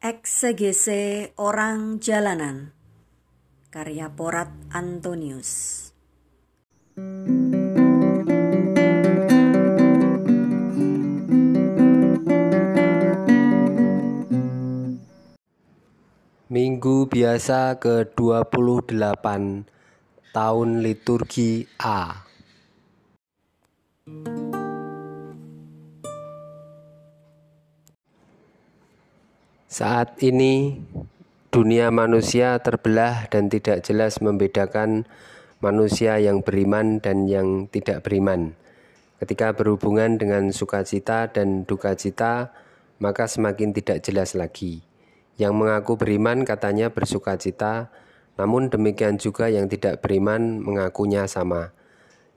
Eksegese Orang Jalanan Karya Porat Antonius Minggu biasa ke-28 tahun liturgi A. Saat ini dunia manusia terbelah dan tidak jelas membedakan manusia yang beriman dan yang tidak beriman. Ketika berhubungan dengan sukacita dan duka cita, maka semakin tidak jelas lagi. Yang mengaku beriman katanya bersukacita, namun demikian juga yang tidak beriman mengakunya sama.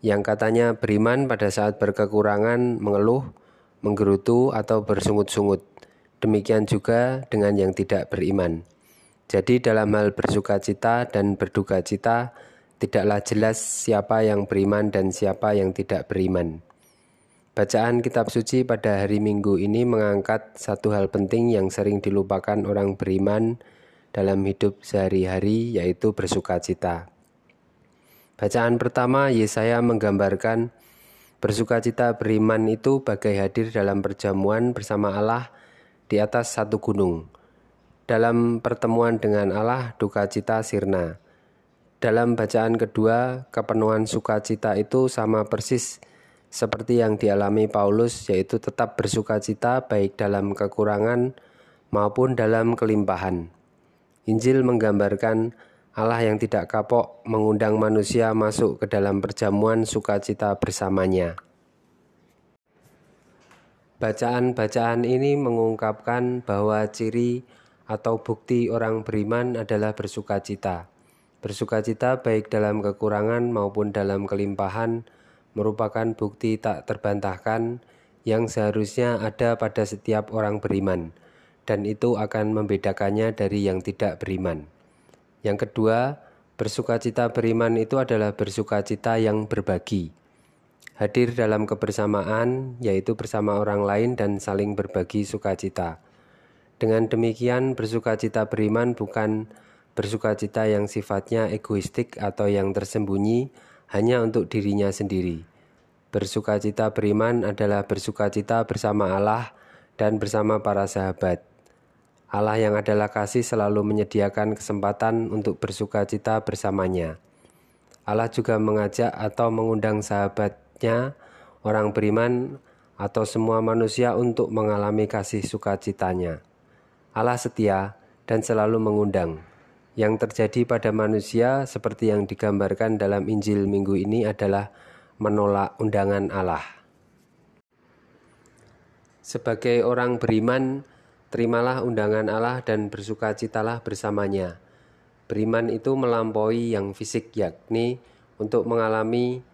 Yang katanya beriman pada saat berkekurangan mengeluh, menggerutu atau bersungut-sungut Demikian juga dengan yang tidak beriman. Jadi dalam hal bersuka cita dan berduka cita tidaklah jelas siapa yang beriman dan siapa yang tidak beriman. Bacaan kitab suci pada hari Minggu ini mengangkat satu hal penting yang sering dilupakan orang beriman dalam hidup sehari-hari yaitu bersuka cita. Bacaan pertama Yesaya menggambarkan bersuka cita beriman itu bagai hadir dalam perjamuan bersama Allah di atas satu gunung. Dalam pertemuan dengan Allah, duka cita sirna. Dalam bacaan kedua, kepenuhan sukacita itu sama persis seperti yang dialami Paulus, yaitu tetap bersuka cita baik dalam kekurangan maupun dalam kelimpahan. Injil menggambarkan Allah yang tidak kapok mengundang manusia masuk ke dalam perjamuan sukacita bersamanya. Bacaan-bacaan ini mengungkapkan bahwa ciri atau bukti orang beriman adalah bersukacita. Bersukacita baik dalam kekurangan maupun dalam kelimpahan merupakan bukti tak terbantahkan yang seharusnya ada pada setiap orang beriman, dan itu akan membedakannya dari yang tidak beriman. Yang kedua, bersukacita beriman itu adalah bersukacita yang berbagi hadir dalam kebersamaan, yaitu bersama orang lain dan saling berbagi sukacita. Dengan demikian, bersukacita beriman bukan bersukacita yang sifatnya egoistik atau yang tersembunyi hanya untuk dirinya sendiri. Bersukacita beriman adalah bersukacita bersama Allah dan bersama para sahabat. Allah yang adalah kasih selalu menyediakan kesempatan untuk bersukacita bersamanya. Allah juga mengajak atau mengundang sahabat orang beriman atau semua manusia untuk mengalami kasih sukacitanya. Allah setia dan selalu mengundang. Yang terjadi pada manusia seperti yang digambarkan dalam Injil minggu ini adalah menolak undangan Allah. Sebagai orang beriman, terimalah undangan Allah dan bersukacitalah bersamanya. Beriman itu melampaui yang fisik yakni untuk mengalami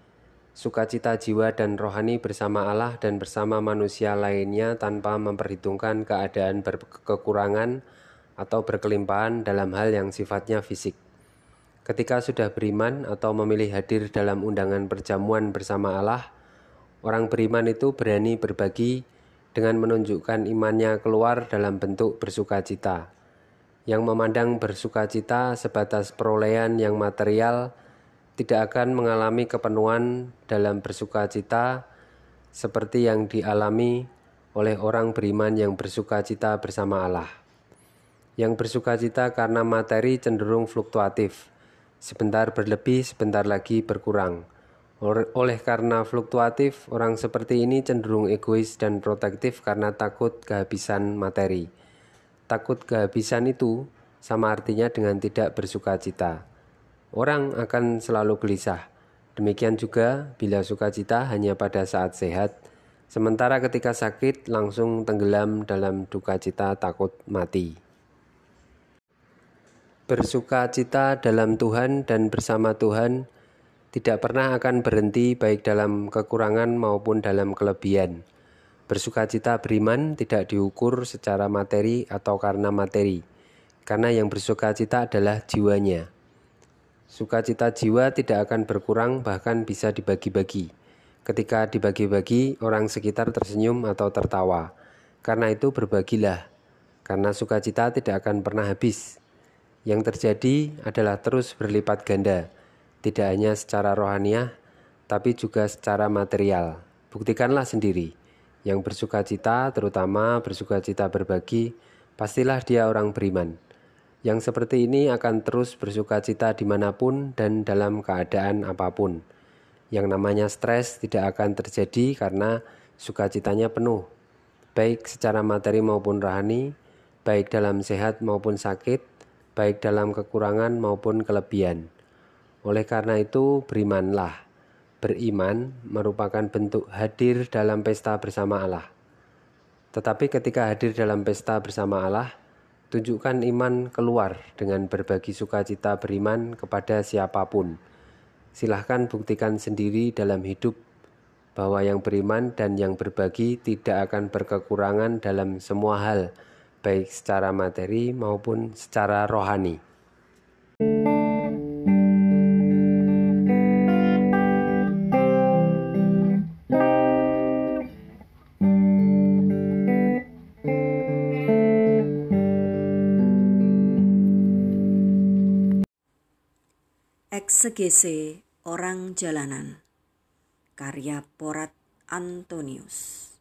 sukacita jiwa dan rohani bersama Allah dan bersama manusia lainnya tanpa memperhitungkan keadaan berkekurangan atau berkelimpahan dalam hal yang sifatnya fisik. Ketika sudah beriman atau memilih hadir dalam undangan perjamuan bersama Allah, orang beriman itu berani berbagi dengan menunjukkan imannya keluar dalam bentuk bersukacita. Yang memandang bersukacita sebatas perolehan yang material, tidak akan mengalami kepenuhan dalam bersuka cita seperti yang dialami oleh orang beriman yang bersuka cita bersama Allah. Yang bersuka cita karena materi cenderung fluktuatif, sebentar berlebih, sebentar lagi berkurang. Oleh karena fluktuatif, orang seperti ini cenderung egois dan protektif karena takut kehabisan materi. Takut kehabisan itu sama artinya dengan tidak bersuka cita orang akan selalu gelisah. Demikian juga bila sukacita hanya pada saat sehat, sementara ketika sakit langsung tenggelam dalam duka cita takut mati. Bersuka cita dalam Tuhan dan bersama Tuhan tidak pernah akan berhenti baik dalam kekurangan maupun dalam kelebihan. Bersukacita beriman tidak diukur secara materi atau karena materi, karena yang bersukacita adalah jiwanya. Sukacita jiwa tidak akan berkurang, bahkan bisa dibagi-bagi. Ketika dibagi-bagi, orang sekitar tersenyum atau tertawa. Karena itu, berbagilah, karena sukacita tidak akan pernah habis. Yang terjadi adalah terus berlipat ganda, tidak hanya secara rohaniah, tapi juga secara material. Buktikanlah sendiri. Yang bersuka cita, terutama bersuka cita berbagi, pastilah dia orang beriman. Yang seperti ini akan terus bersuka cita di mana pun dan dalam keadaan apa pun. Yang namanya stres tidak akan terjadi karena sukacitanya penuh, baik secara materi maupun rohani, baik dalam sehat maupun sakit, baik dalam kekurangan maupun kelebihan. Oleh karena itu, berimanlah beriman merupakan bentuk hadir dalam pesta bersama Allah. Tetapi ketika hadir dalam pesta bersama Allah, tunjukkan iman keluar dengan berbagi sukacita beriman kepada siapa pun. Silahkan buktikan sendiri dalam hidup bahwa yang beriman dan yang berbagi tidak akan berkekurangan dalam semua hal, baik secara materi maupun secara rohani. Eksegese Orang Jalanan. Karya Porat Antonius